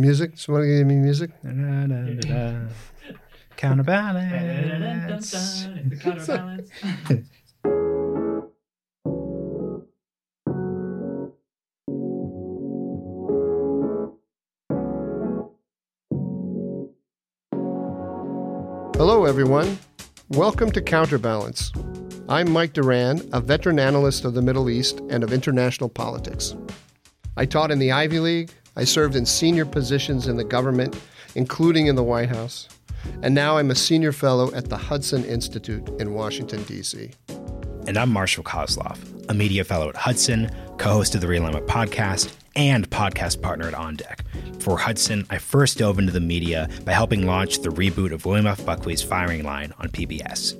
Music? Somebody give me music? Counterbalance. Counterbalance. Hello, everyone. Welcome to Counterbalance. I'm Mike Doran, a veteran analyst of the Middle East and of international politics. I taught in the Ivy League, I served in senior positions in the government, including in the White House, and now I'm a senior fellow at the Hudson Institute in Washington, D.C. And I'm Marshall Kosloff, a media fellow at Hudson, co host of the Realignment podcast, and podcast partner at On Deck. For Hudson, I first dove into the media by helping launch the reboot of William F. Buckley's Firing Line on PBS.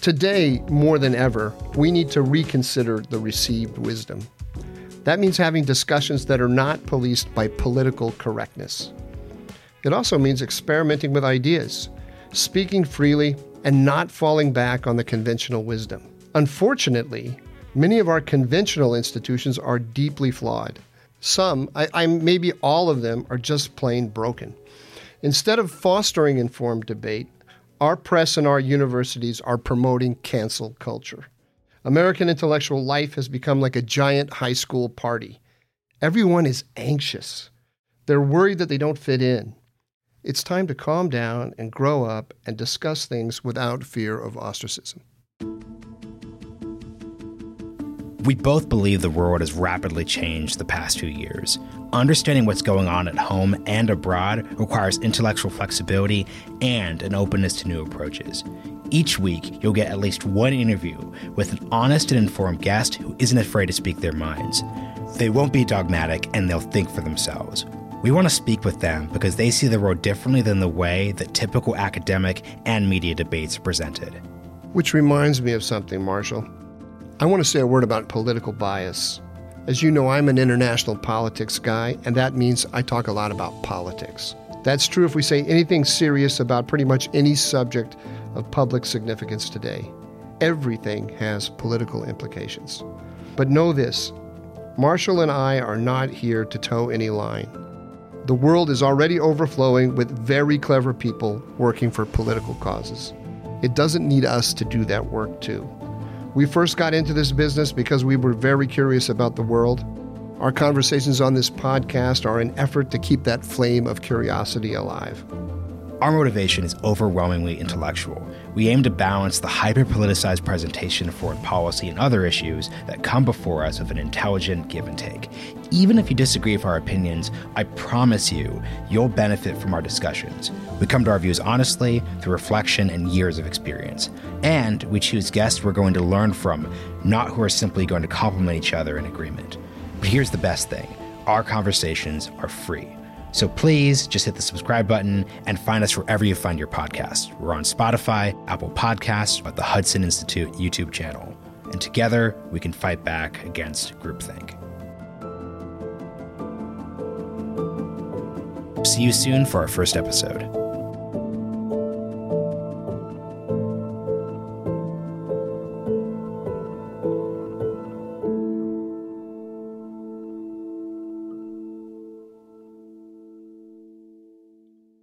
Today, more than ever, we need to reconsider the received wisdom. That means having discussions that are not policed by political correctness. It also means experimenting with ideas, speaking freely, and not falling back on the conventional wisdom. Unfortunately, many of our conventional institutions are deeply flawed. Some, I, I maybe all of them, are just plain broken. Instead of fostering informed debate, our press and our universities are promoting cancel culture. American intellectual life has become like a giant high school party. Everyone is anxious. They're worried that they don't fit in. It's time to calm down and grow up and discuss things without fear of ostracism. We both believe the world has rapidly changed the past few years. Understanding what's going on at home and abroad requires intellectual flexibility and an openness to new approaches. Each week, you'll get at least one interview with an honest and informed guest who isn't afraid to speak their minds. They won't be dogmatic and they'll think for themselves. We want to speak with them because they see the world differently than the way that typical academic and media debates are presented. Which reminds me of something, Marshall. I want to say a word about political bias. As you know, I'm an international politics guy, and that means I talk a lot about politics. That's true if we say anything serious about pretty much any subject of public significance today. Everything has political implications. But know this Marshall and I are not here to toe any line. The world is already overflowing with very clever people working for political causes. It doesn't need us to do that work, too. We first got into this business because we were very curious about the world. Our conversations on this podcast are an effort to keep that flame of curiosity alive. Our motivation is overwhelmingly intellectual. We aim to balance the hyper politicized presentation of foreign policy and other issues that come before us with an intelligent give and take. Even if you disagree with our opinions, I promise you, you'll benefit from our discussions. We come to our views honestly, through reflection and years of experience. And we choose guests we're going to learn from, not who are simply going to compliment each other in agreement. But here's the best thing our conversations are free. So please just hit the subscribe button and find us wherever you find your podcast. We're on Spotify, Apple Podcasts, at the Hudson Institute YouTube channel. And together we can fight back against groupthink. See you soon for our first episode.